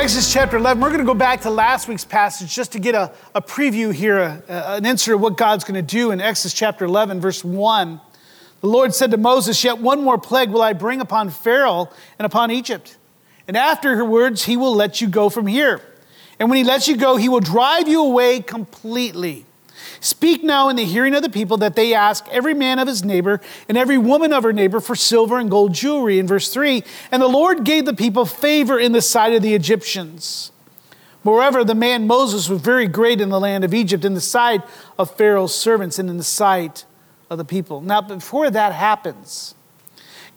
Exodus chapter 11, we're going to go back to last week's passage just to get a, a preview here, a, a, an insert of what God's going to do in Exodus chapter 11, verse 1. The Lord said to Moses, Yet one more plague will I bring upon Pharaoh and upon Egypt. And afterwards, he will let you go from here. And when he lets you go, he will drive you away completely. Speak now in the hearing of the people that they ask every man of his neighbor and every woman of her neighbor for silver and gold jewelry. In verse 3, and the Lord gave the people favor in the sight of the Egyptians. Moreover, the man Moses was very great in the land of Egypt, in the sight of Pharaoh's servants, and in the sight of the people. Now, before that happens,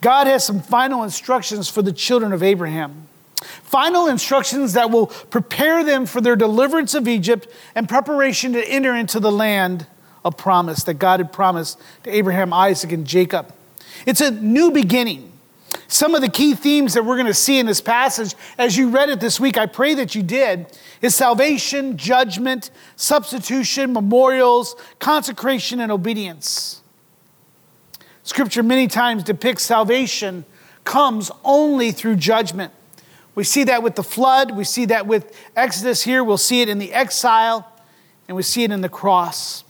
God has some final instructions for the children of Abraham. Final instructions that will prepare them for their deliverance of Egypt and preparation to enter into the land of promise that God had promised to Abraham, Isaac, and Jacob. It's a new beginning. Some of the key themes that we're going to see in this passage, as you read it this week, I pray that you did, is salvation, judgment, substitution, memorials, consecration, and obedience. Scripture many times depicts salvation comes only through judgment. We see that with the flood, we see that with Exodus here, we'll see it in the exile, and we see it in the cross.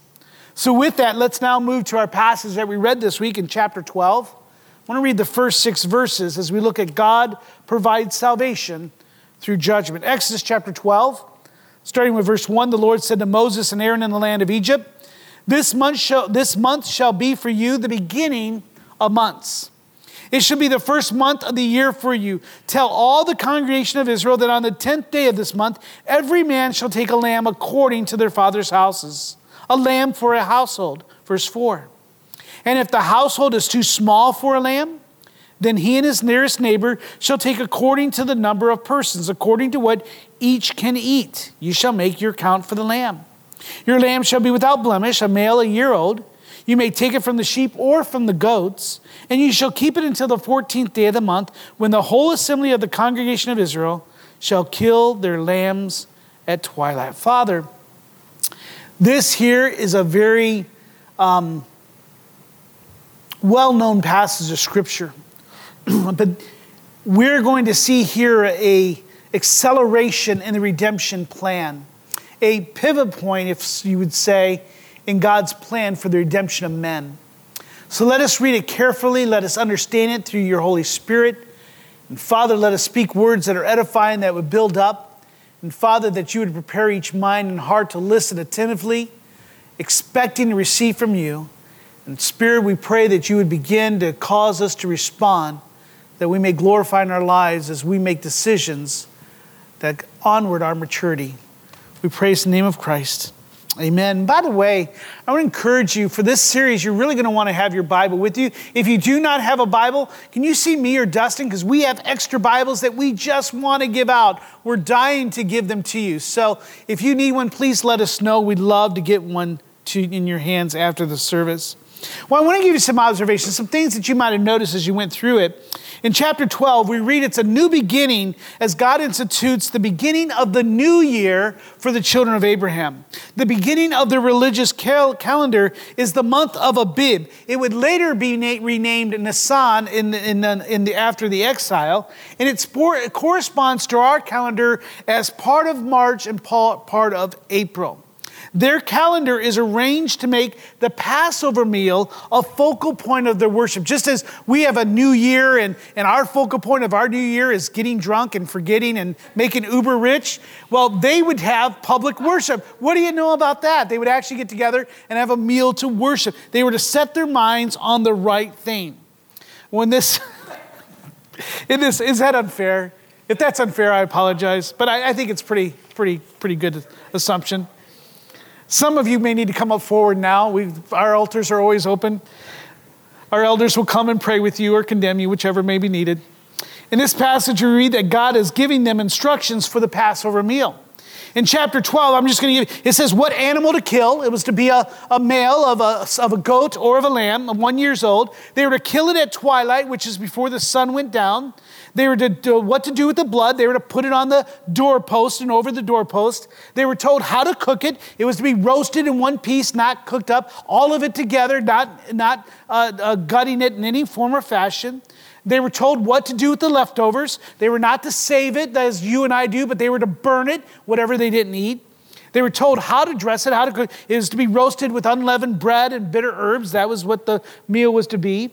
So, with that, let's now move to our passage that we read this week in chapter 12. I want to read the first six verses as we look at God provides salvation through judgment. Exodus chapter 12, starting with verse 1, the Lord said to Moses and Aaron in the land of Egypt, This month shall, this month shall be for you the beginning of months. It shall be the first month of the year for you. Tell all the congregation of Israel that on the tenth day of this month, every man shall take a lamb according to their father's houses, a lamb for a household. Verse 4. And if the household is too small for a lamb, then he and his nearest neighbor shall take according to the number of persons, according to what each can eat. You shall make your count for the lamb. Your lamb shall be without blemish, a male a year old. You may take it from the sheep or from the goats, and you shall keep it until the 14th day of the month, when the whole assembly of the congregation of Israel shall kill their lambs at twilight. Father, this here is a very um, well known passage of Scripture. but we're going to see here a acceleration in the redemption plan, a pivot point, if you would say, in God's plan for the redemption of men. So let us read it carefully. Let us understand it through your Holy Spirit. And Father, let us speak words that are edifying, that would build up. And Father, that you would prepare each mind and heart to listen attentively, expecting to receive from you. And Spirit, we pray that you would begin to cause us to respond, that we may glorify in our lives as we make decisions that onward our maturity. We praise the name of Christ. Amen. By the way, I to encourage you for this series, you're really going to want to have your Bible with you. If you do not have a Bible, can you see me or Dustin? Because we have extra Bibles that we just want to give out. We're dying to give them to you. So if you need one, please let us know. We'd love to get one to, in your hands after the service. Well, I want to give you some observations, some things that you might have noticed as you went through it. In chapter 12, we read it's a new beginning as God institutes the beginning of the new year for the children of Abraham. The beginning of the religious cal- calendar is the month of Abib. It would later be na- renamed Nisan in the, in, the, in the, after the exile, and it corresponds to our calendar as part of March and part of April. Their calendar is arranged to make the Passover meal a focal point of their worship. Just as we have a new year and, and our focal point of our new year is getting drunk and forgetting and making uber rich, well, they would have public worship. What do you know about that? They would actually get together and have a meal to worship. They were to set their minds on the right thing. When this, in this is that unfair? If that's unfair, I apologize. But I, I think it's pretty, pretty, pretty good assumption. Some of you may need to come up forward now. We, our altars are always open. Our elders will come and pray with you or condemn you, whichever may be needed. In this passage, we read that God is giving them instructions for the Passover meal. In chapter 12, I'm just going to give it says what animal to kill. It was to be a, a male of a, of a goat or of a lamb, one years old. They were to kill it at twilight, which is before the sun went down. They were to do what to do with the blood. They were to put it on the doorpost and over the doorpost. They were told how to cook it. It was to be roasted in one piece, not cooked up, all of it together, not, not uh, uh, gutting it in any form or fashion. They were told what to do with the leftovers. They were not to save it as you and I do, but they were to burn it, whatever they didn't eat. They were told how to dress it, how to cook. It was to be roasted with unleavened bread and bitter herbs. That was what the meal was to be.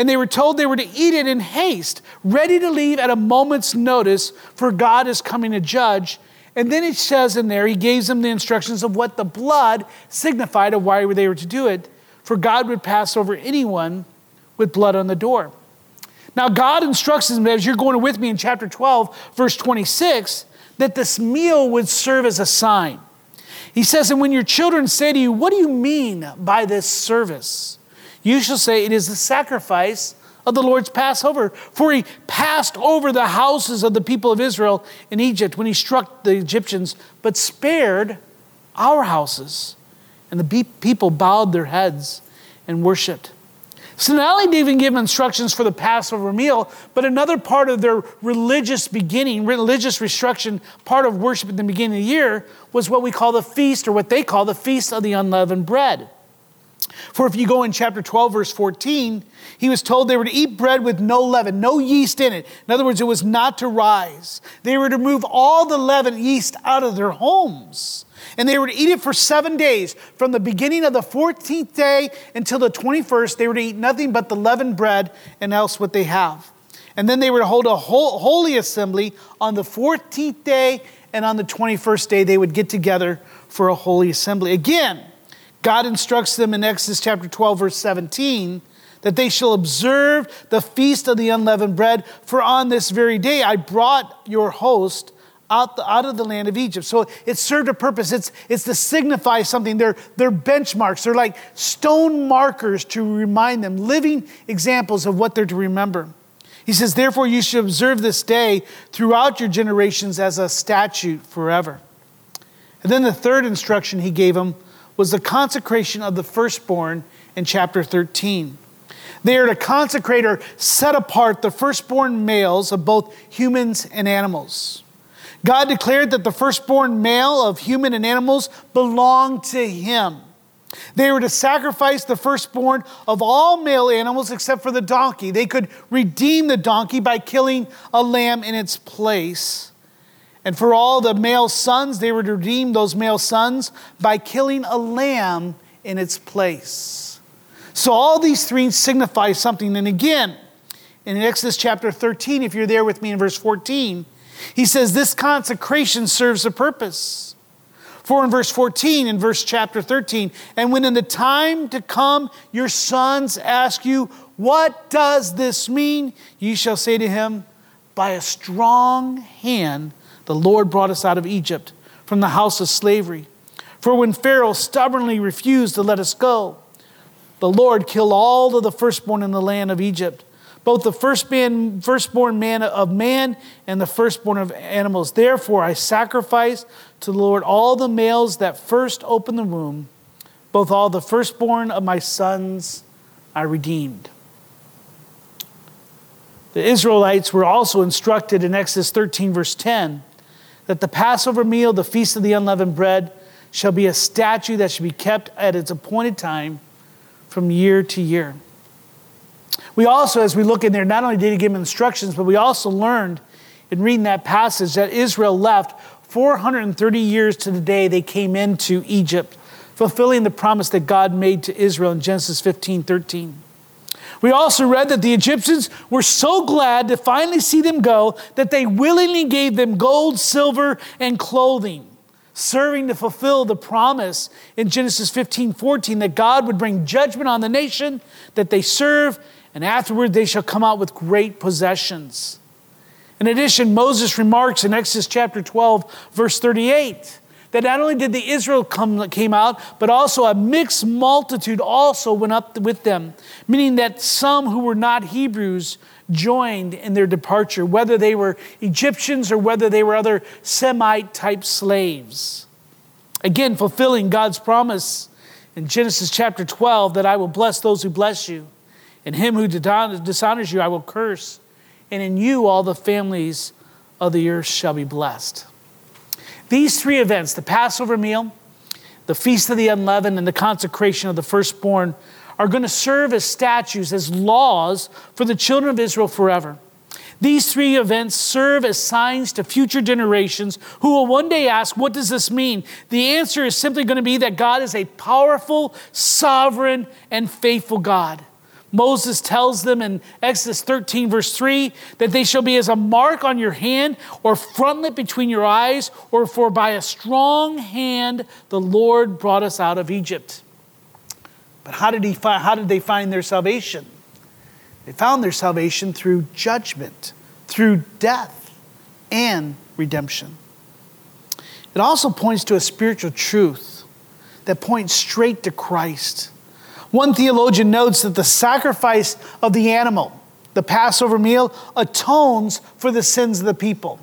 And they were told they were to eat it in haste, ready to leave at a moment's notice, for God is coming to judge. And then it says in there, he gives them the instructions of what the blood signified of why they were to do it, for God would pass over anyone with blood on the door. Now, God instructs them, as you're going with me in chapter 12, verse 26, that this meal would serve as a sign. He says, And when your children say to you, What do you mean by this service? You shall say, It is the sacrifice of the Lord's Passover. For he passed over the houses of the people of Israel in Egypt when he struck the Egyptians, but spared our houses. And the people bowed their heads and worshiped. So not only did he even give instructions for the Passover meal, but another part of their religious beginning, religious restriction, part of worship at the beginning of the year was what we call the feast, or what they call the feast of the unleavened bread. For if you go in chapter 12, verse 14, he was told they were to eat bread with no leaven, no yeast in it. In other words, it was not to rise. They were to move all the leaven yeast out of their homes. And they were to eat it for seven days. From the beginning of the 14th day until the 21st, they were to eat nothing but the leavened bread and else what they have. And then they were to hold a holy assembly on the 14th day, and on the 21st day, they would get together for a holy assembly. Again, God instructs them in Exodus chapter 12, verse 17, that they shall observe the feast of the unleavened bread, for on this very day I brought your host out, the, out of the land of Egypt. So it served a purpose. It's, it's to signify something. They're, they're benchmarks. They're like stone markers to remind them, living examples of what they're to remember. He says, Therefore, you should observe this day throughout your generations as a statute forever. And then the third instruction he gave them was the consecration of the firstborn in chapter 13. They are to consecrate or set apart the firstborn males of both humans and animals. God declared that the firstborn male of human and animals belonged to him. They were to sacrifice the firstborn of all male animals except for the donkey. They could redeem the donkey by killing a lamb in its place. And for all the male sons, they were to redeem those male sons by killing a lamb in its place. So all these three signify something. And again, in Exodus chapter 13, if you're there with me in verse 14, he says this consecration serves a purpose. For in verse 14, in verse chapter 13, and when in the time to come your sons ask you, What does this mean? You shall say to him, By a strong hand the Lord brought us out of Egypt from the house of slavery. For when Pharaoh stubbornly refused to let us go, the Lord killed all of the firstborn in the land of Egypt both the firstborn, firstborn man of man and the firstborn of animals. Therefore, I sacrifice to the Lord all the males that first opened the womb, both all the firstborn of my sons I redeemed. The Israelites were also instructed in Exodus 13, verse 10, that the Passover meal, the feast of the unleavened bread, shall be a statute that should be kept at its appointed time from year to year. We also, as we look in there, not only did he give them instructions, but we also learned in reading that passage that Israel left 430 years to the day they came into Egypt, fulfilling the promise that God made to Israel in Genesis 15 13. We also read that the Egyptians were so glad to finally see them go that they willingly gave them gold, silver, and clothing, serving to fulfill the promise in Genesis 15 14 that God would bring judgment on the nation that they serve and afterward they shall come out with great possessions. In addition, Moses remarks in Exodus chapter 12, verse 38, that not only did the Israel come came out, but also a mixed multitude also went up with them, meaning that some who were not Hebrews joined in their departure, whether they were Egyptians or whether they were other Semite type slaves. Again, fulfilling God's promise in Genesis chapter 12 that I will bless those who bless you, and him who dishonors you I will curse, and in you all the families of the earth shall be blessed. These three events, the Passover meal, the Feast of the Unleavened, and the consecration of the firstborn, are going to serve as statutes, as laws for the children of Israel forever. These three events serve as signs to future generations who will one day ask, What does this mean? The answer is simply going to be that God is a powerful, sovereign, and faithful God. Moses tells them in Exodus 13, verse 3, that they shall be as a mark on your hand or frontlet between your eyes, or for by a strong hand the Lord brought us out of Egypt. But how did, he find, how did they find their salvation? They found their salvation through judgment, through death, and redemption. It also points to a spiritual truth that points straight to Christ. One theologian notes that the sacrifice of the animal, the Passover meal, atones for the sins of the people.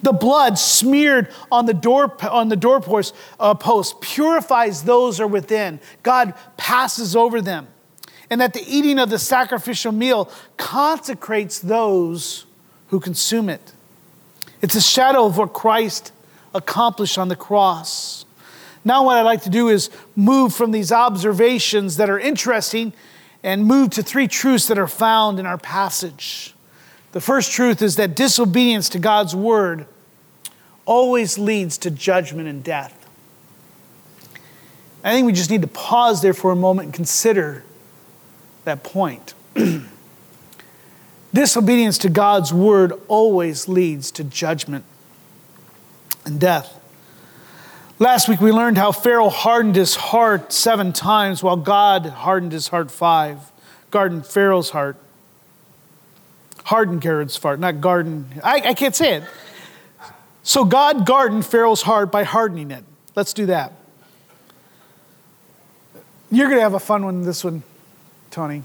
The blood smeared on the door on the doorpost uh, post purifies those who are within. God passes over them and that the eating of the sacrificial meal consecrates those who consume it. It's a shadow of what Christ accomplished on the cross. Now, what I'd like to do is move from these observations that are interesting and move to three truths that are found in our passage. The first truth is that disobedience to God's word always leads to judgment and death. I think we just need to pause there for a moment and consider that point. Disobedience to God's word always leads to judgment and death. Last week we learned how Pharaoh hardened his heart seven times while God hardened his heart five. Garden Pharaoh's heart. Hardened Garrett's heart, not garden. I, I can't say it. So God gardened Pharaoh's heart by hardening it. Let's do that. You're going to have a fun one this one. Tony.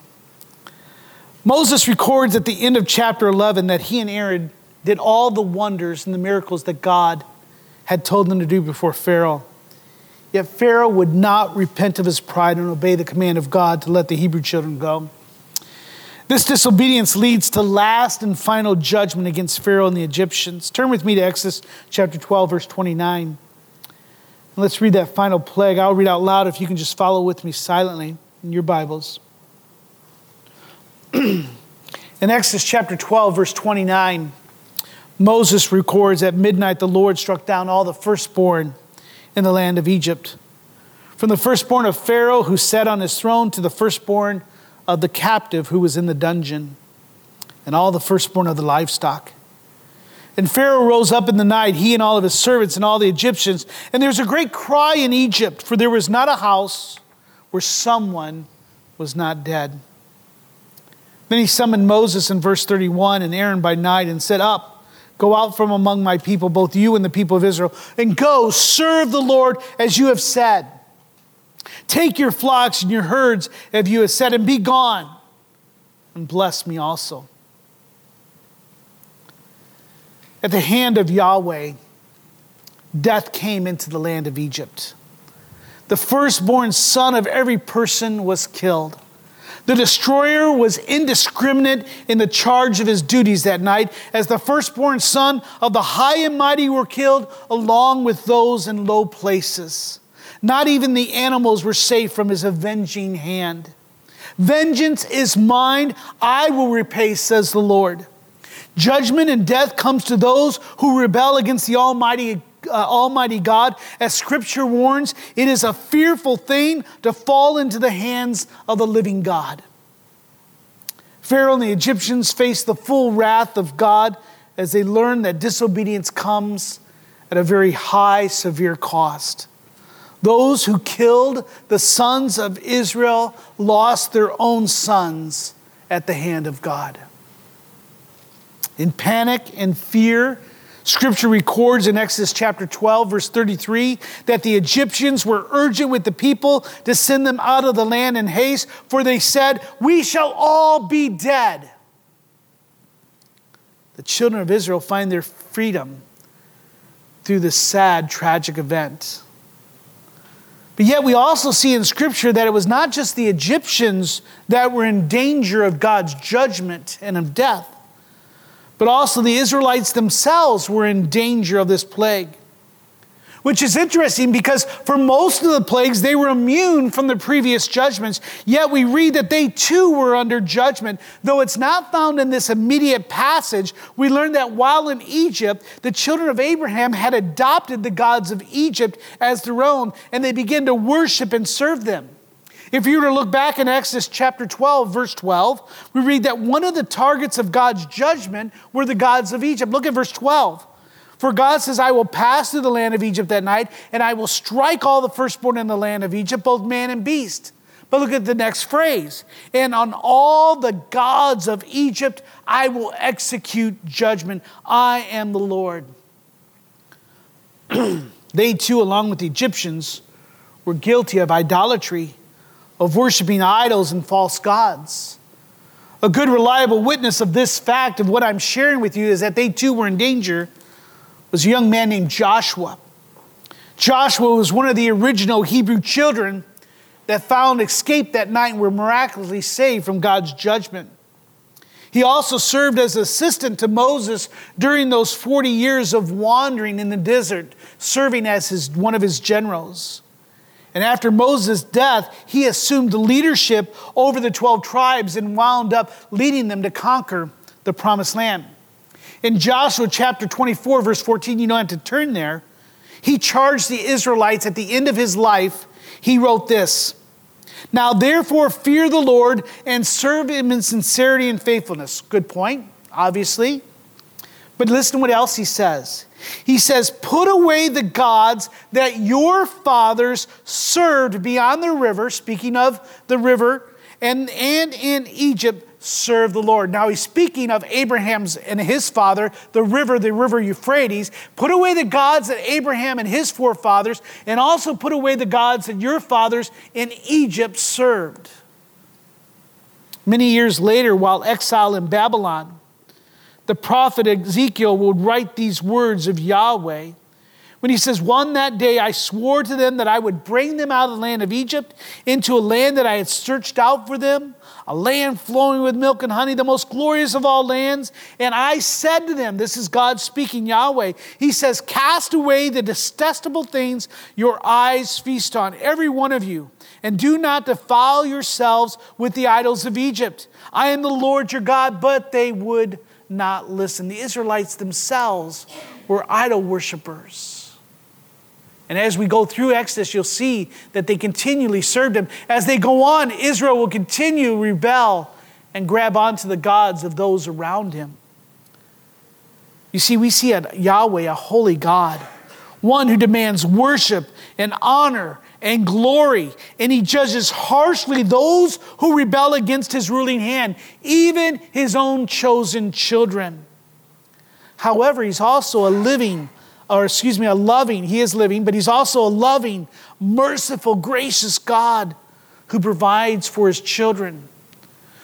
Moses records at the end of chapter 11 that he and Aaron did all the wonders and the miracles that God had told them to do before Pharaoh. Yet Pharaoh would not repent of his pride and obey the command of God to let the Hebrew children go. This disobedience leads to last and final judgment against Pharaoh and the Egyptians. Turn with me to Exodus chapter 12, verse 29. And let's read that final plague. I'll read out loud if you can just follow with me silently in your Bibles. in Exodus chapter 12, verse 29, Moses records at midnight the Lord struck down all the firstborn in the land of Egypt. From the firstborn of Pharaoh who sat on his throne to the firstborn of the captive who was in the dungeon, and all the firstborn of the livestock. And Pharaoh rose up in the night, he and all of his servants and all the Egyptians. And there was a great cry in Egypt, for there was not a house where someone was not dead. Then he summoned Moses in verse 31 and Aaron by night and said, Up, go out from among my people, both you and the people of Israel, and go serve the Lord as you have said. Take your flocks and your herds as you have said, and be gone, and bless me also. At the hand of Yahweh, death came into the land of Egypt. The firstborn son of every person was killed. The destroyer was indiscriminate in the charge of his duties that night, as the firstborn son of the high and mighty were killed, along with those in low places. Not even the animals were safe from his avenging hand. Vengeance is mine, I will repay, says the Lord. Judgment and death comes to those who rebel against the Almighty uh, Almighty God. As Scripture warns, it is a fearful thing to fall into the hands of the living God. Pharaoh and the Egyptians faced the full wrath of God as they learned that disobedience comes at a very high, severe cost. Those who killed the sons of Israel lost their own sons at the hand of God. In panic and fear, Scripture records in Exodus chapter 12, verse 33, that the Egyptians were urgent with the people to send them out of the land in haste, for they said, We shall all be dead. the children of Israel find their freedom through this sad, tragic event. But yet, we also see in Scripture that it was not just the Egyptians that were in danger of God's judgment and of death, but also the Israelites themselves were in danger of this plague which is interesting because for most of the plagues, they were immune from the previous judgments. Yet we read that they too were under judgment. Though it's not found in this immediate passage, we learn that while in Egypt, the children of Abraham had adopted the gods of Egypt as their own, and they began to worship and serve them. If you were to look back in Exodus chapter 12, verse 12, we read that one of the targets of God's judgment were the gods of Egypt. Look at verse 12. For God says, I will pass through the land of Egypt that night, and I will strike all the firstborn in the land of Egypt, both man and beast. But look at the next phrase. And on all the gods of Egypt I will execute judgment. I am the Lord. they too, along with the Egyptians, were guilty of idolatry, of worshiping idols and false gods. A good, reliable witness of this fact, of what I'm sharing with you, is that they too were in danger was a young man named Joshua. Joshua was one of the original Hebrew children that found escape that night and were miraculously saved from God's judgment. He also served as assistant to Moses during those 40 years of wandering in the desert, serving as his, one of his generals. And after Moses' death, he assumed leadership over the 12 tribes and wound up leading them to conquer the promised land. In Joshua chapter 24, verse 14, you don't have to turn there. He charged the Israelites at the end of his life. He wrote this Now therefore, fear the Lord and serve him in sincerity and faithfulness. Good point, obviously. But listen to what else he says. He says, Put away the gods that your fathers served beyond the river, speaking of the river, and, and in Egypt serve the Lord. Now he's speaking of Abraham's and his father, the river, the river Euphrates. Put away the gods that Abraham and his forefathers, and also put away the gods that your fathers in Egypt served. Many years later, while exiled in Babylon, the prophet Ezekiel would write these words of Yahweh when he says, One that day I swore to them that I would bring them out of the land of Egypt into a land that I had searched out for them, a land flowing with milk and honey, the most glorious of all lands. And I said to them, This is God speaking, Yahweh. He says, Cast away the detestable things your eyes feast on, every one of you, and do not defile yourselves with the idols of Egypt. I am the Lord your God, but they would not listen. The Israelites themselves were idol worshippers. And as we go through Exodus, you'll see that they continually served him. As they go on, Israel will continue to rebel and grab onto the gods of those around him. You see, we see at Yahweh a holy God, one who demands worship and honor and glory, and he judges harshly those who rebel against his ruling hand, even his own chosen children. However, he's also a living or excuse me, a loving, he is living, but he's also a loving, merciful, gracious God who provides for his children.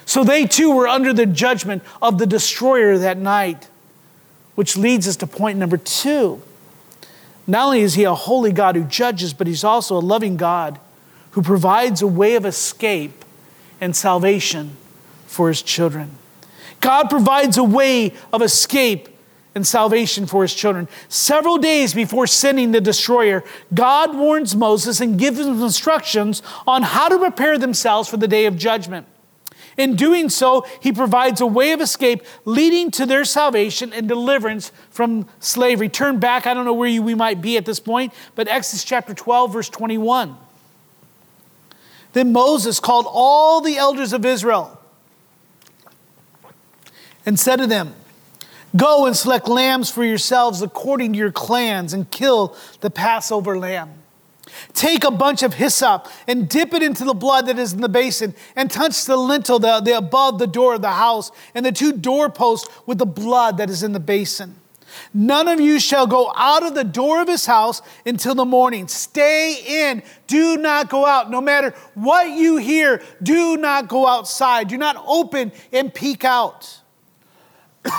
So they too were under the judgment of the destroyer that night, which leads us to point number two. Not only is he a holy God who judges, but he's also a loving God who provides a way of escape and salvation for his children. God provides a way of escape and salvation for his children. Several days before sending the destroyer, God warns Moses and gives him instructions on how to prepare themselves for the day of judgment. In doing so, he provides a way of escape leading to their salvation and deliverance from slavery. Turn back, I don't know where you, we might be at this point, but Exodus chapter 12, verse 21. Then Moses called all the elders of Israel and said to them, Go and select lambs for yourselves according to your clans and kill the Passover lamb. Take a bunch of hyssop and dip it into the blood that is in the basin and touch the lintel the, the above the door of the house and the two doorposts with the blood that is in the basin. None of you shall go out of the door of his house until the morning. Stay in. Do not go out. No matter what you hear, do not go outside. Do not open and peek out.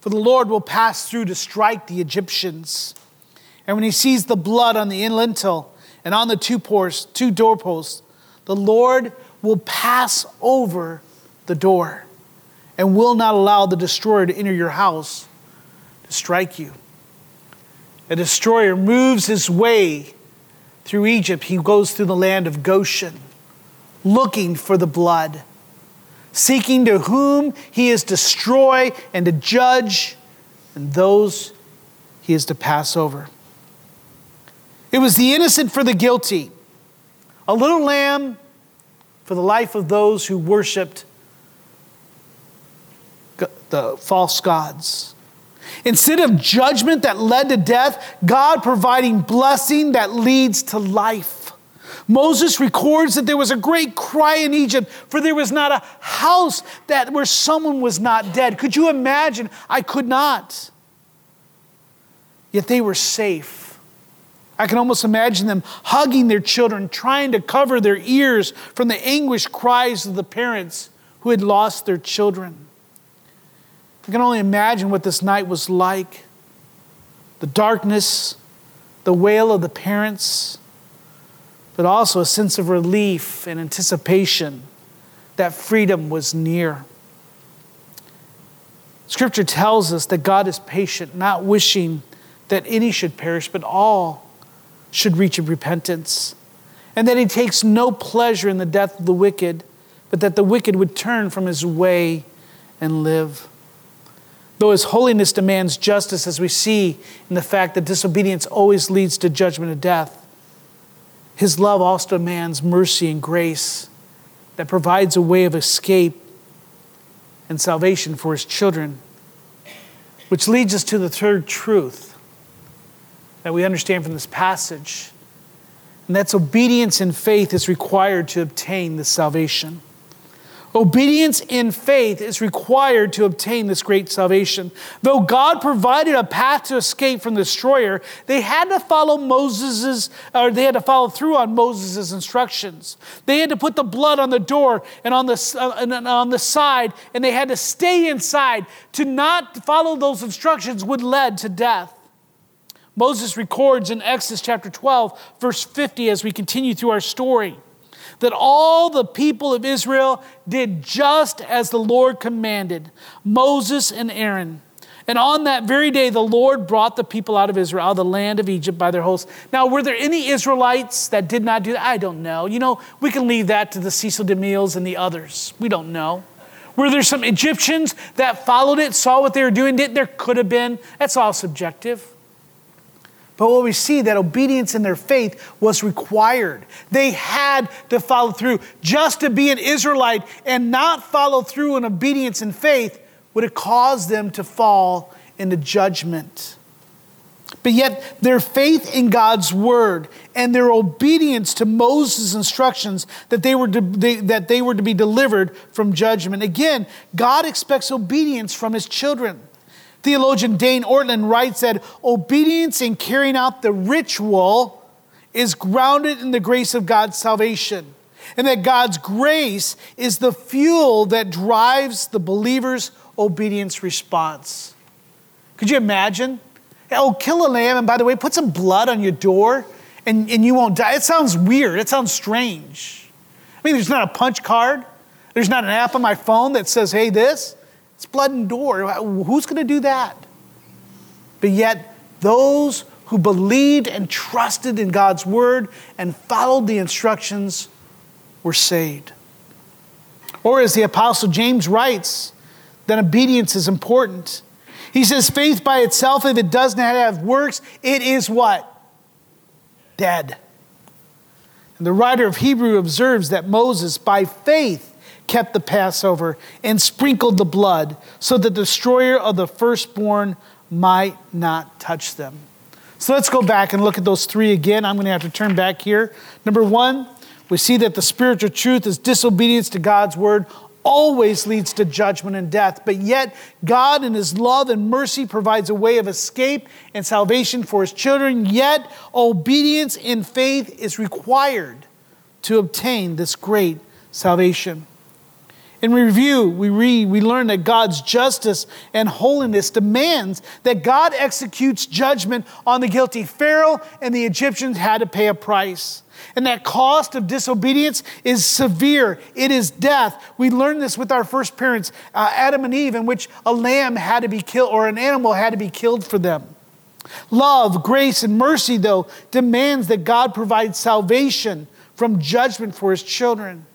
For the Lord will pass through to strike the Egyptians. And when he sees the blood on the lintel and on the two, posts, two doorposts, the Lord will pass over the door and will not allow the destroyer to enter your house to strike you. A destroyer moves his way through Egypt. He goes through the land of Goshen, looking for the blood seeking to whom he is to destroy and to judge, and those he is to pass over. It was the innocent for the guilty, a little lamb for the life of those who worshiped the false gods. Instead of judgment that led to death, God providing blessing that leads to life. Moses records that there was a great cry in Egypt, for there was not a house that where someone was not dead. Could you imagine? I could not. Yet they were safe. I can almost imagine them hugging their children, trying to cover their ears from the anguished cries of the parents who had lost their children. I can only imagine what this night was like the darkness, the wail of the parents but also a sense of relief and anticipation that freedom was near. Scripture tells us that God is patient, not wishing that any should perish, but all should reach of repentance. And that he takes no pleasure in the death of the wicked, but that the wicked would turn from his way and live. Though his holiness demands justice, as we see in the fact that disobedience always leads to judgment of death, his love also demands mercy and grace that provides a way of escape and salvation for his children. Which leads us to the third truth that we understand from this passage, and that's obedience and faith is required to obtain this salvation. Obedience in faith is required to obtain this great salvation. Though God provided a path to escape from the destroyer, they had to follow Moses's, or they had to follow through on Moses' instructions. They had to put the blood on the door and on the, uh, and on the side, and they had to stay inside. To not follow those instructions would lead to death. Moses records in Exodus chapter 12, verse 50, as we continue through our story that all the people of Israel did just as the Lord commanded Moses and Aaron. And on that very day, the Lord brought the people out of Israel, out of the land of Egypt by their hosts. Now, were there any Israelites that did not do that? I don't know. You know, we can leave that to the Cecil DeMille's and the others. We don't know. Were there some Egyptians that followed it, saw what they were doing? Did There could have been. That's all subjective. But what we see that obedience in their faith was required. They had to follow through. Just to be an Israelite and not follow through in obedience and faith would have caused them to fall into judgment. But yet, their faith in God's word and their obedience to Moses' instructions that they, were to, they, that they were to be delivered from judgment. Again, God expects obedience from his children. Theologian Dane Ortlund writes that obedience in carrying out the ritual is grounded in the grace of God's salvation, and that God's grace is the fuel that drives the believer's obedience response. Could you imagine? Oh, kill a lamb, and by the way, put some blood on your door, and, and you won't die. It sounds weird. It sounds strange. I mean, there's not a punch card, there's not an app on my phone that says, hey, this. It's blood and door. Who's going to do that? But yet, those who believed and trusted in God's word and followed the instructions were saved. Or, as the Apostle James writes, that obedience is important. He says, faith by itself, if it does not have works, it is what? Dead. And the writer of Hebrew observes that Moses, by faith, kept the Passover and sprinkled the blood so the destroyer of the firstborn might not touch them. So let's go back and look at those three again. I'm going to have to turn back here. Number one, we see that the spiritual truth is disobedience to God's word always leads to judgment and death. But yet, God, in His love and mercy, provides a way of escape and salvation for His children. Yet, obedience in faith is required to obtain this great salvation. In review, we read, we learn that God's justice and holiness demands that God executes judgment on the guilty. Pharaoh and the Egyptians had to pay a price. And that cost of disobedience is severe. It is death. We learned this with our first parents, uh, Adam and Eve, in which a lamb had to be killed or an animal had to be killed for them. Love, grace, and mercy, though, demands that God provides salvation from judgment for his children.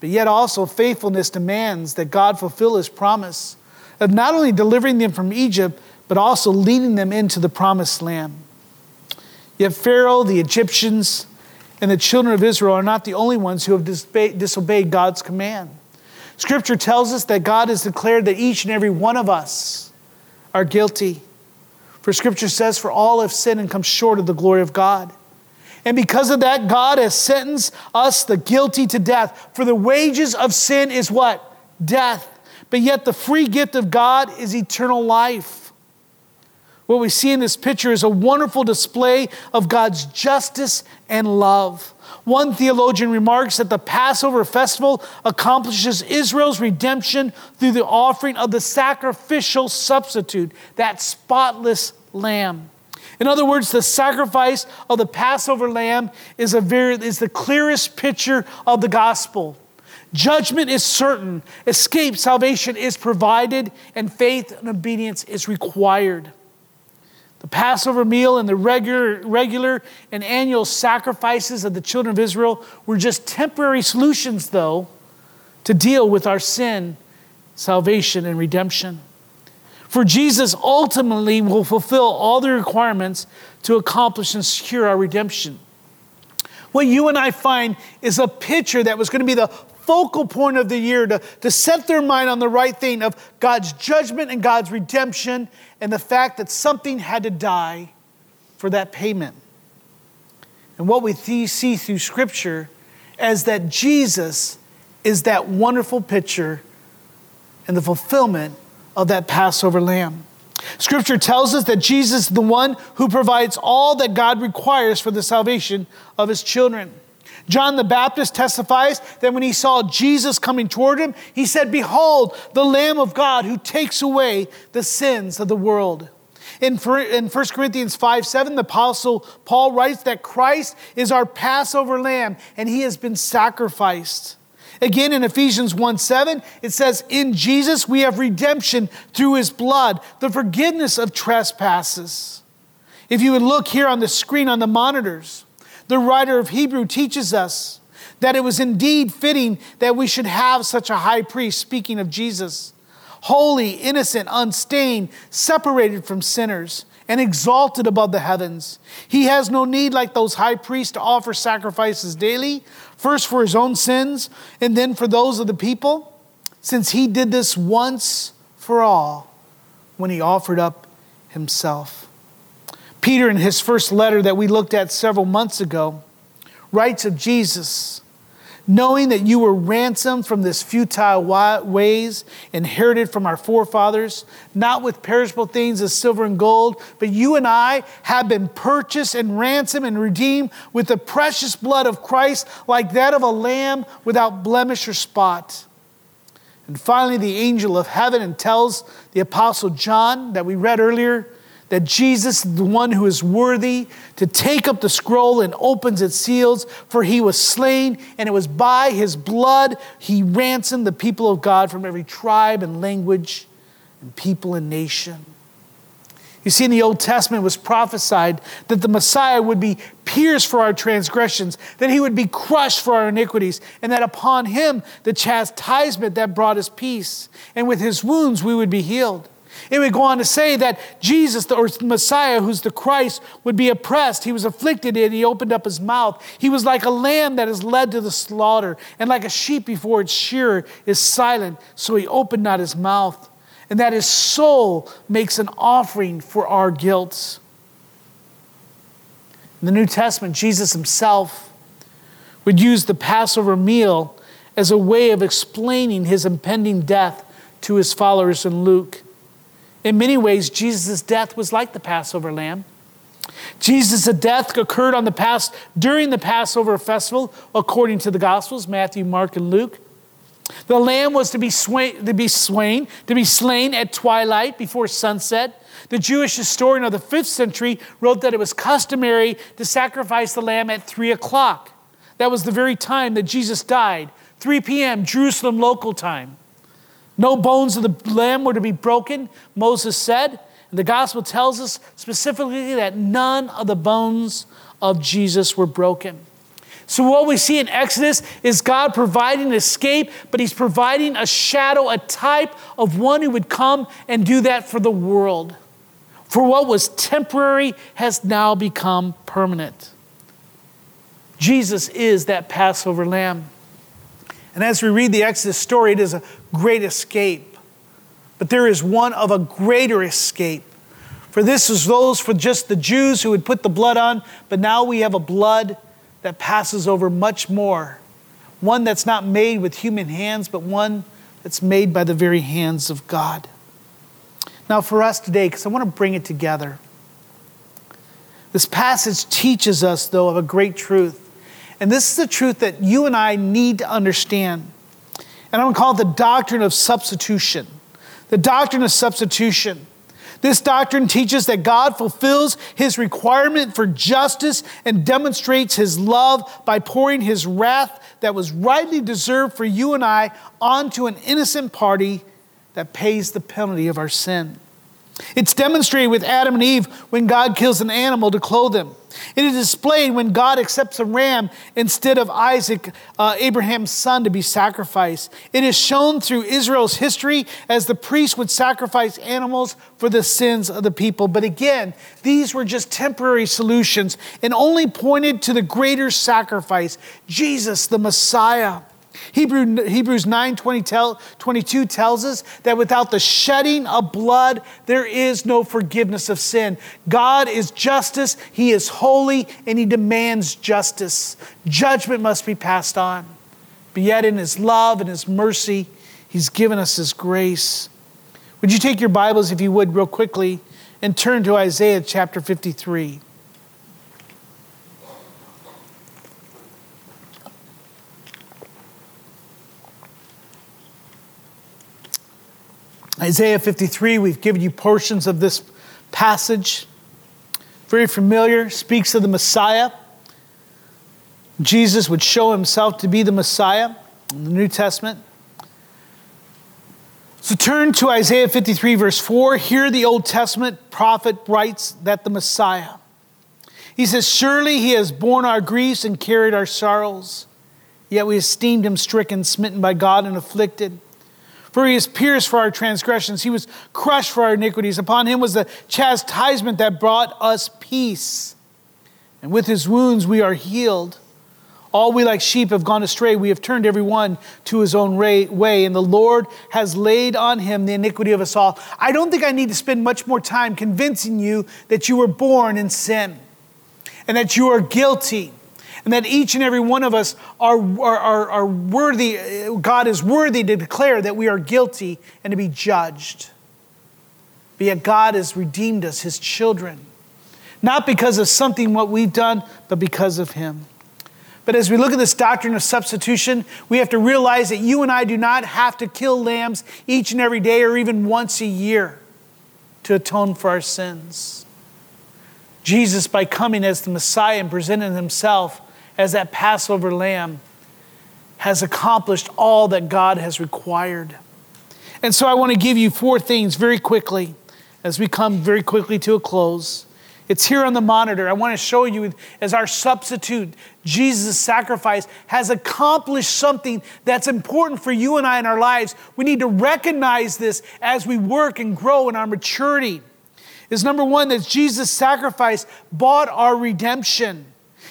But yet also faithfulness demands that God fulfill his promise of not only delivering them from Egypt, but also leading them into the promised land. Yet Pharaoh, the Egyptians, and the children of Israel are not the only ones who have disobeyed God's command. Scripture tells us that God has declared that each and every one of us are guilty. For Scripture says, For all have sinned and come short of the glory of God. And because of that, God has sentenced us, the guilty, to death. For the wages of sin is what? Death. But yet the free gift of God is eternal life. What we see in this picture is a wonderful display of God's justice and love. One theologian remarks that the Passover festival accomplishes Israel's redemption through the offering of the sacrificial substitute, that spotless lamb. In other words, the sacrifice of the Passover lamb is, a very, is the clearest picture of the gospel. Judgment is certain, escape, salvation is provided, and faith and obedience is required. The Passover meal and the regular, regular and annual sacrifices of the children of Israel were just temporary solutions, though, to deal with our sin, salvation, and redemption. For Jesus ultimately will fulfill all the requirements to accomplish and secure our redemption. What you and I find is a picture that was going to be the focal point of the year to, to set their mind on the right thing of God's judgment and God's redemption and the fact that something had to die for that payment. And what we see through Scripture is that Jesus is that wonderful picture and the fulfillment of that Passover lamb. Scripture tells us that Jesus is the one who provides all that God requires for the salvation of his children. John the Baptist testifies that when he saw Jesus coming toward him, he said, Behold, the Lamb of God who takes away the sins of the world. In, in 1 Corinthians 5 7, the Apostle Paul writes that Christ is our Passover lamb and he has been sacrificed. Again, in Ephesians 1 7, it says, In Jesus we have redemption through his blood, the forgiveness of trespasses. If you would look here on the screen on the monitors, the writer of Hebrew teaches us that it was indeed fitting that we should have such a high priest, speaking of Jesus, holy, innocent, unstained, separated from sinners, and exalted above the heavens. He has no need, like those high priests, to offer sacrifices daily, first for his own sins and then for those of the people, since he did this once for all when he offered up himself. Peter, in his first letter that we looked at several months ago, writes of Jesus knowing that you were ransomed from this futile ways inherited from our forefathers, not with perishable things as silver and gold, but you and I have been purchased and ransomed and redeemed with the precious blood of Christ, like that of a lamb without blemish or spot. And finally, the angel of heaven and tells the apostle John that we read earlier that Jesus is the one who is worthy to take up the scroll and opens its seals, for he was slain, and it was by his blood he ransomed the people of God from every tribe and language and people and nation. You see, in the Old Testament, it was prophesied that the Messiah would be pierced for our transgressions, that he would be crushed for our iniquities, and that upon him the chastisement that brought us peace, and with his wounds we would be healed. It would go on to say that Jesus, or Messiah, who's the Christ, would be oppressed. He was afflicted, and he opened up his mouth. He was like a lamb that is led to the slaughter, and like a sheep before its shearer is silent, so he opened not his mouth. And that his soul makes an offering for our guilt. In the New Testament, Jesus himself would use the Passover meal as a way of explaining his impending death to his followers in Luke. In many ways, Jesus' death was like the Passover lamb. Jesus' death occurred on the past during the Passover festival, according to the Gospels, Matthew, Mark, and Luke. The lamb was to be, swain, to be slain, to be slain at twilight before sunset. The Jewish historian of the fifth century wrote that it was customary to sacrifice the lamb at three o'clock. That was the very time that Jesus died, 3 p.m., Jerusalem local time. No bones of the lamb were to be broken, Moses said. And the gospel tells us specifically that none of the bones of Jesus were broken. So, what we see in Exodus is God providing an escape, but He's providing a shadow, a type of one who would come and do that for the world. For what was temporary has now become permanent. Jesus is that Passover lamb. And as we read the Exodus story, it is a great escape. But there is one of a greater escape. For this is those for just the Jews who would put the blood on, but now we have a blood that passes over much more. One that's not made with human hands, but one that's made by the very hands of God. Now, for us today, because I want to bring it together, this passage teaches us, though, of a great truth. And this is the truth that you and I need to understand. And I'm going to call it the doctrine of substitution. The doctrine of substitution. This doctrine teaches that God fulfills his requirement for justice and demonstrates his love by pouring his wrath that was rightly deserved for you and I onto an innocent party that pays the penalty of our sin. It's demonstrated with Adam and Eve when God kills an animal to clothe them. It is displayed when God accepts a ram instead of Isaac, uh, Abraham's son, to be sacrificed. It is shown through Israel's history as the priests would sacrifice animals for the sins of the people. But again, these were just temporary solutions and only pointed to the greater sacrifice Jesus, the Messiah. Hebrew, Hebrews 9 20 tell, 22 tells us that without the shedding of blood, there is no forgiveness of sin. God is justice, He is holy, and He demands justice. Judgment must be passed on. But yet, in His love and His mercy, He's given us His grace. Would you take your Bibles, if you would, real quickly, and turn to Isaiah chapter 53? Isaiah 53, we've given you portions of this passage. Very familiar, speaks of the Messiah. Jesus would show himself to be the Messiah in the New Testament. So turn to Isaiah 53, verse 4. Here, the Old Testament prophet writes that the Messiah. He says, Surely he has borne our griefs and carried our sorrows, yet we esteemed him stricken, smitten by God, and afflicted. For he is pierced for our transgressions, he was crushed for our iniquities. Upon him was the chastisement that brought us peace. And with his wounds we are healed. All we like sheep have gone astray. We have turned every one to his own way, and the Lord has laid on him the iniquity of us all. I don't think I need to spend much more time convincing you that you were born in sin and that you are guilty and that each and every one of us are, are, are, worthy, God is worthy to declare that we are guilty and to be judged. But yet God has redeemed us, his children, not because of something what we've done, but because of him. But as we look at this doctrine of substitution, we have to realize that you and I do not have to kill lambs each and every day or even once a year to atone for our sins. Jesus, by coming as the Messiah and presenting himself, as that Passover lamb has accomplished all that God has required. And so I want to give you four things very quickly as we come very quickly to a close. It's here on the monitor. I want to show you as our substitute, Jesus' sacrifice has accomplished something that's important for you and I in our lives. We need to recognize this as we work and grow in our maturity. Is number one, that Jesus' sacrifice bought our redemption.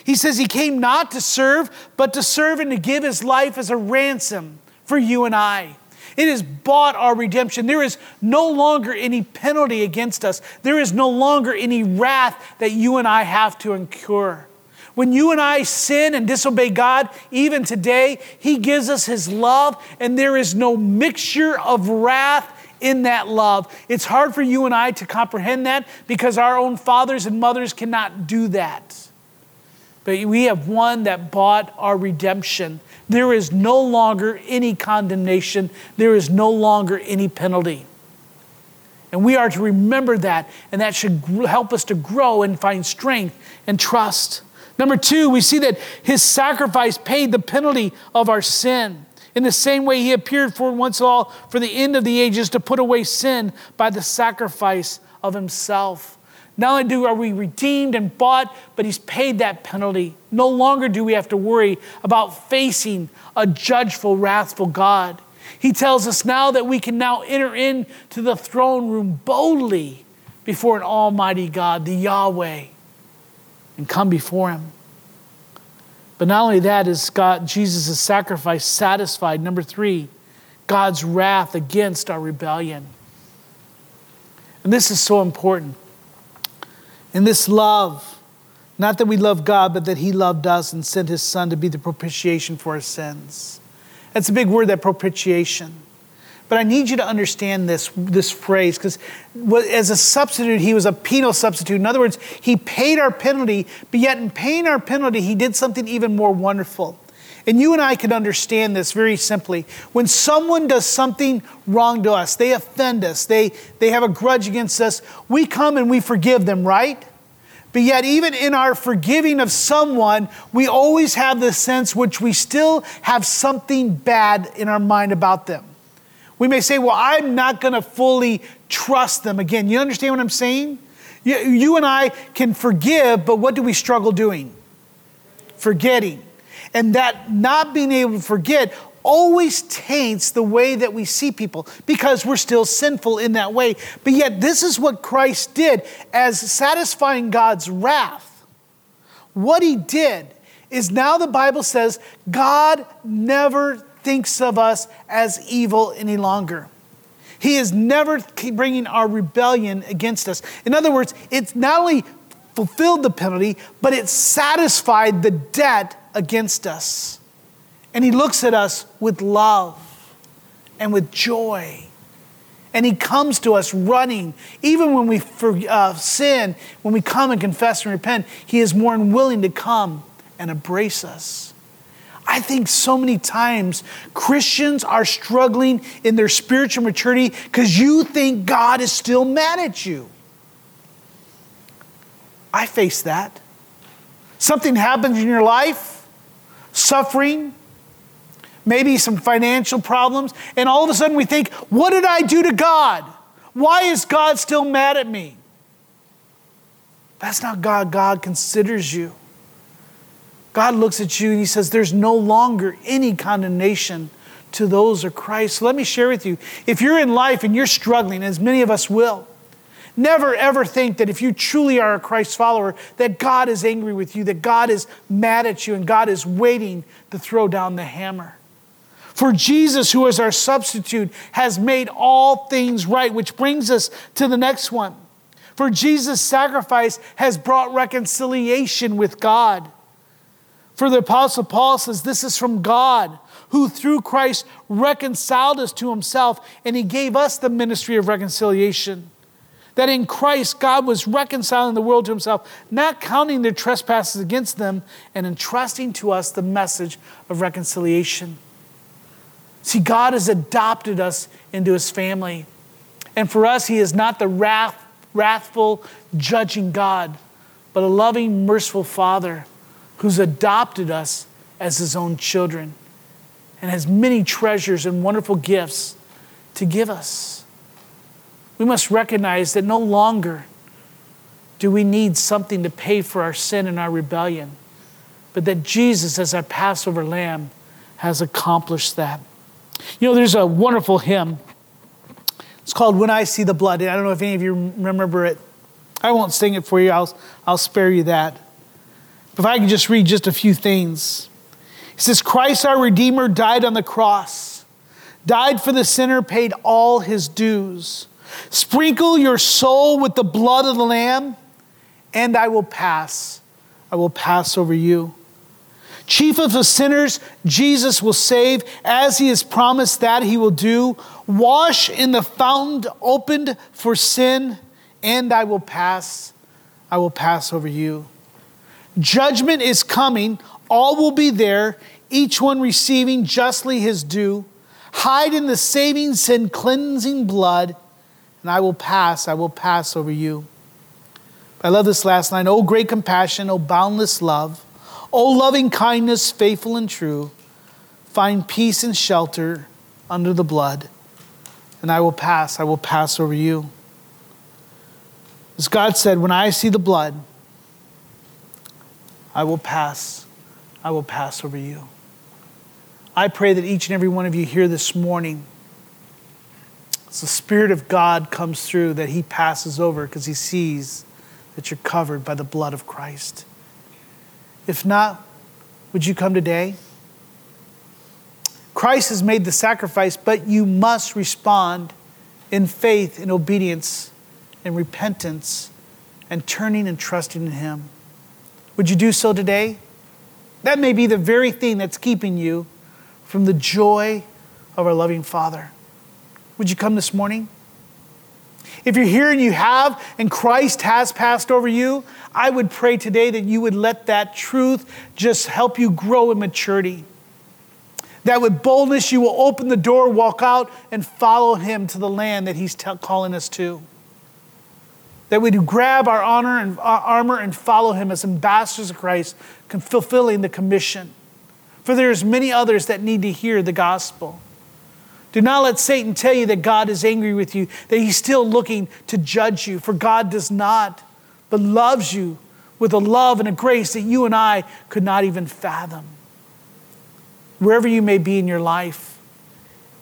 He says he came not to serve, but to serve and to give his life as a ransom for you and I. It has bought our redemption. There is no longer any penalty against us. There is no longer any wrath that you and I have to incur. When you and I sin and disobey God, even today, He gives us His love, and there is no mixture of wrath in that love. It's hard for you and I to comprehend that because our own fathers and mothers cannot do that. But we have one that bought our redemption. There is no longer any condemnation, there is no longer any penalty. And we are to remember that, and that should help us to grow and find strength and trust. Number two, we see that his sacrifice paid the penalty of our sin. In the same way, he appeared for once all for the end of the ages to put away sin by the sacrifice of himself. Not only do are we redeemed and bought, but he's paid that penalty. No longer do we have to worry about facing a judgeful, wrathful God. He tells us now that we can now enter into the throne room boldly before an almighty God, the Yahweh, and come before him. But not only that is God Jesus' sacrifice satisfied. Number three, God's wrath against our rebellion. And this is so important. In this love, not that we love God, but that He loved us and sent His Son to be the propitiation for our sins. That's a big word, that propitiation. But I need you to understand this, this phrase because as a substitute, he was a penal substitute. In other words, he paid our penalty, but yet in paying our penalty, he did something even more wonderful. And you and I can understand this very simply. When someone does something wrong to us, they offend us, they, they have a grudge against us, we come and we forgive them, right? But yet, even in our forgiving of someone, we always have the sense which we still have something bad in our mind about them. We may say, Well, I'm not going to fully trust them again. You understand what I'm saying? You, you and I can forgive, but what do we struggle doing? Forgetting. And that not being able to forget always taints the way that we see people because we're still sinful in that way. But yet, this is what Christ did as satisfying God's wrath. What he did is now the Bible says God never thinks of us as evil any longer. He is never bringing our rebellion against us. In other words, it's not only fulfilled the penalty, but it satisfied the debt against us. And He looks at us with love and with joy. And He comes to us running. Even when we uh, sin, when we come and confess and repent, He is more than willing to come and embrace us. I think so many times Christians are struggling in their spiritual maturity because you think God is still mad at you. I face that. Something happens in your life, suffering, maybe some financial problems, and all of a sudden we think, What did I do to God? Why is God still mad at me? That's not God. God considers you. God looks at you and He says, There's no longer any condemnation to those of Christ. So let me share with you if you're in life and you're struggling, as many of us will, never ever think that if you truly are a Christ follower, that God is angry with you, that God is mad at you, and God is waiting to throw down the hammer. For Jesus, who is our substitute, has made all things right, which brings us to the next one. For Jesus' sacrifice has brought reconciliation with God. For the Apostle Paul says, This is from God, who through Christ reconciled us to himself, and he gave us the ministry of reconciliation. That in Christ, God was reconciling the world to himself, not counting their trespasses against them, and entrusting to us the message of reconciliation. See, God has adopted us into his family. And for us, he is not the wrath, wrathful, judging God, but a loving, merciful Father who's adopted us as his own children and has many treasures and wonderful gifts to give us. We must recognize that no longer do we need something to pay for our sin and our rebellion, but that Jesus, as our Passover lamb, has accomplished that. You know, there's a wonderful hymn. It's called When I See the Blood. I don't know if any of you remember it. I won't sing it for you, I'll, I'll spare you that. But if I can just read just a few things. It says, Christ our Redeemer died on the cross, died for the sinner, paid all his dues. Sprinkle your soul with the blood of the Lamb, and I will pass. I will pass over you. Chief of the sinners, Jesus will save as he has promised that he will do. Wash in the fountain opened for sin, and I will pass. I will pass over you. Judgment is coming, all will be there, each one receiving justly his due. Hide in the saving sin cleansing blood, and I will pass, I will pass over you. I love this last line. Oh, great compassion, oh, boundless love, oh, loving kindness, faithful and true. Find peace and shelter under the blood, and I will pass, I will pass over you. As God said, when I see the blood, I will pass, I will pass over you. I pray that each and every one of you here this morning, as the Spirit of God comes through, that He passes over because He sees that you're covered by the blood of Christ. If not, would you come today? Christ has made the sacrifice, but you must respond in faith, in obedience, in repentance, and turning and trusting in Him. Would you do so today? That may be the very thing that's keeping you from the joy of our loving Father. Would you come this morning? If you're here and you have, and Christ has passed over you, I would pray today that you would let that truth just help you grow in maturity. That with boldness you will open the door, walk out, and follow Him to the land that He's t- calling us to. That we do grab our honor and our armor and follow Him as ambassadors of Christ, fulfilling the commission. For there's many others that need to hear the gospel. Do not let Satan tell you that God is angry with you, that he's still looking to judge you, for God does not, but loves you with a love and a grace that you and I could not even fathom. Wherever you may be in your life,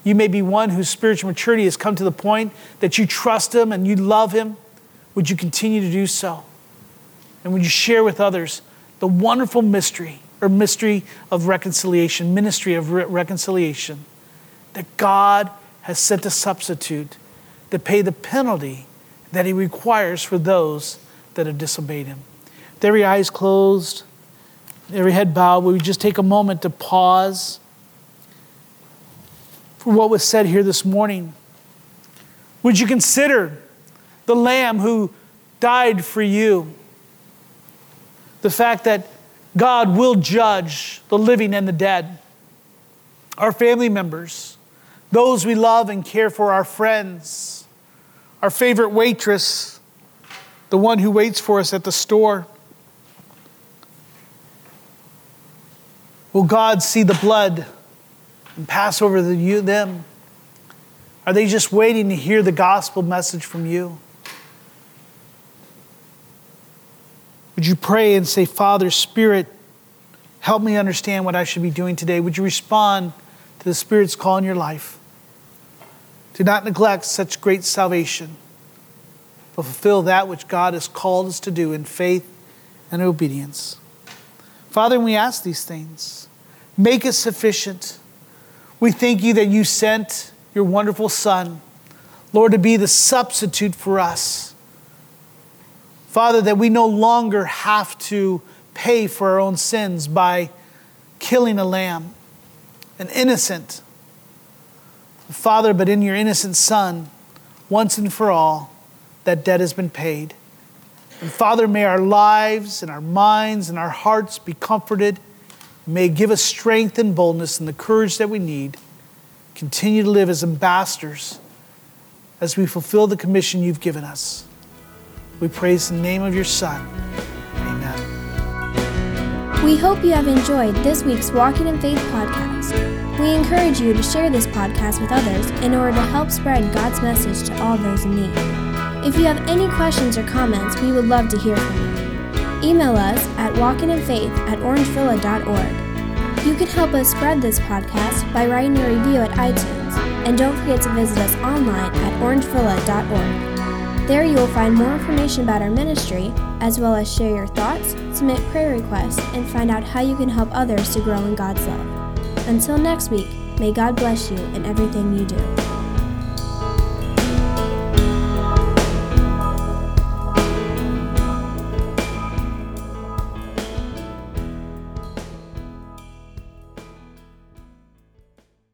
you may be one whose spiritual maturity has come to the point that you trust him and you love him. Would you continue to do so? And would you share with others the wonderful mystery or mystery of reconciliation, ministry of re- reconciliation? That God has sent a substitute to pay the penalty that He requires for those that have disobeyed Him. With every eyes closed, every head bowed, we just take a moment to pause for what was said here this morning. Would you consider the Lamb who died for you? The fact that God will judge the living and the dead, our family members those we love and care for, our friends, our favorite waitress, the one who waits for us at the store. Will God see the blood and pass over the, you, them? Are they just waiting to hear the gospel message from you? Would you pray and say, Father, Spirit, help me understand what I should be doing today? Would you respond to the Spirit's call in your life? Do not neglect such great salvation, but fulfill that which God has called us to do in faith and obedience. Father, we ask these things. Make us sufficient. We thank you that you sent your wonderful Son, Lord, to be the substitute for us. Father, that we no longer have to pay for our own sins by killing a lamb, an innocent, Father, but in your innocent Son, once and for all, that debt has been paid. And Father, may our lives and our minds and our hearts be comforted. May give us strength and boldness and the courage that we need. Continue to live as ambassadors as we fulfill the commission you've given us. We praise the name of your Son. Amen. We hope you have enjoyed this week's Walking in Faith podcast. We encourage you to share this podcast with others in order to help spread God's message to all those in need. If you have any questions or comments, we would love to hear from you. Email us at walkinginfaith at orangevilla.org. You can help us spread this podcast by writing a review at iTunes, and don't forget to visit us online at orangevilla.org. There you will find more information about our ministry, as well as share your thoughts, submit prayer requests, and find out how you can help others to grow in God's love. Until next week, may God bless you in everything you do.